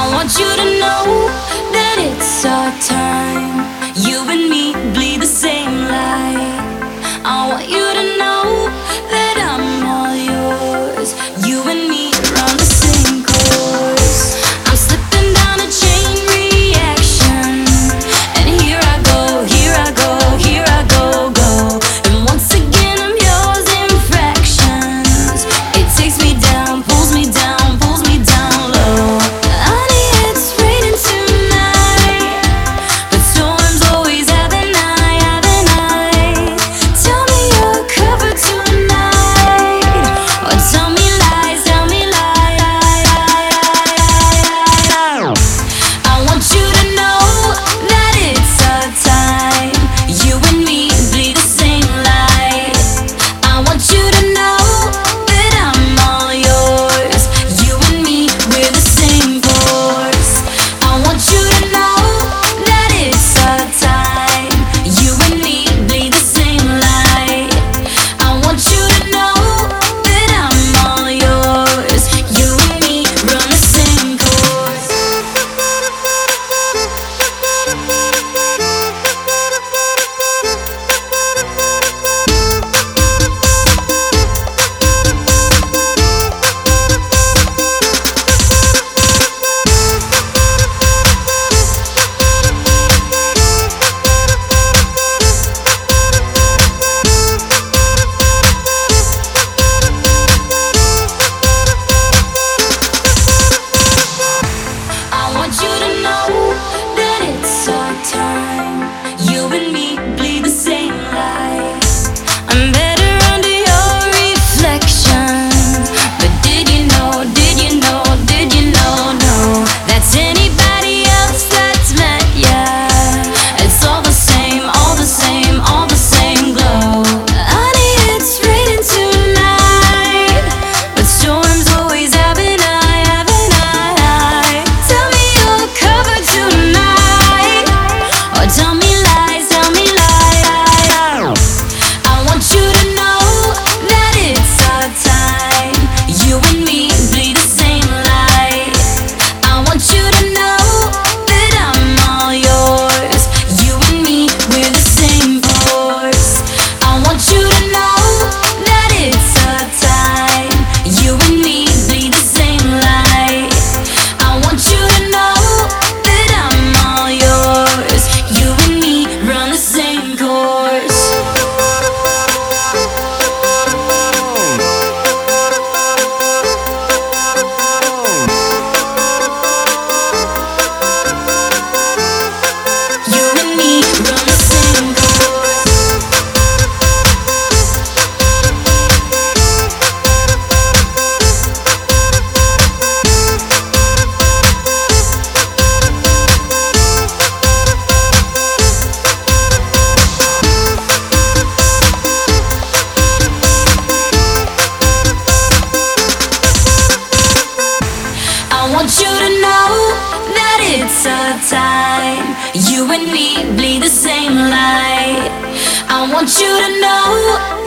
I want you to know that it's our time. You and me bleed the same. Of time. You and me bleed the same light. I want you to know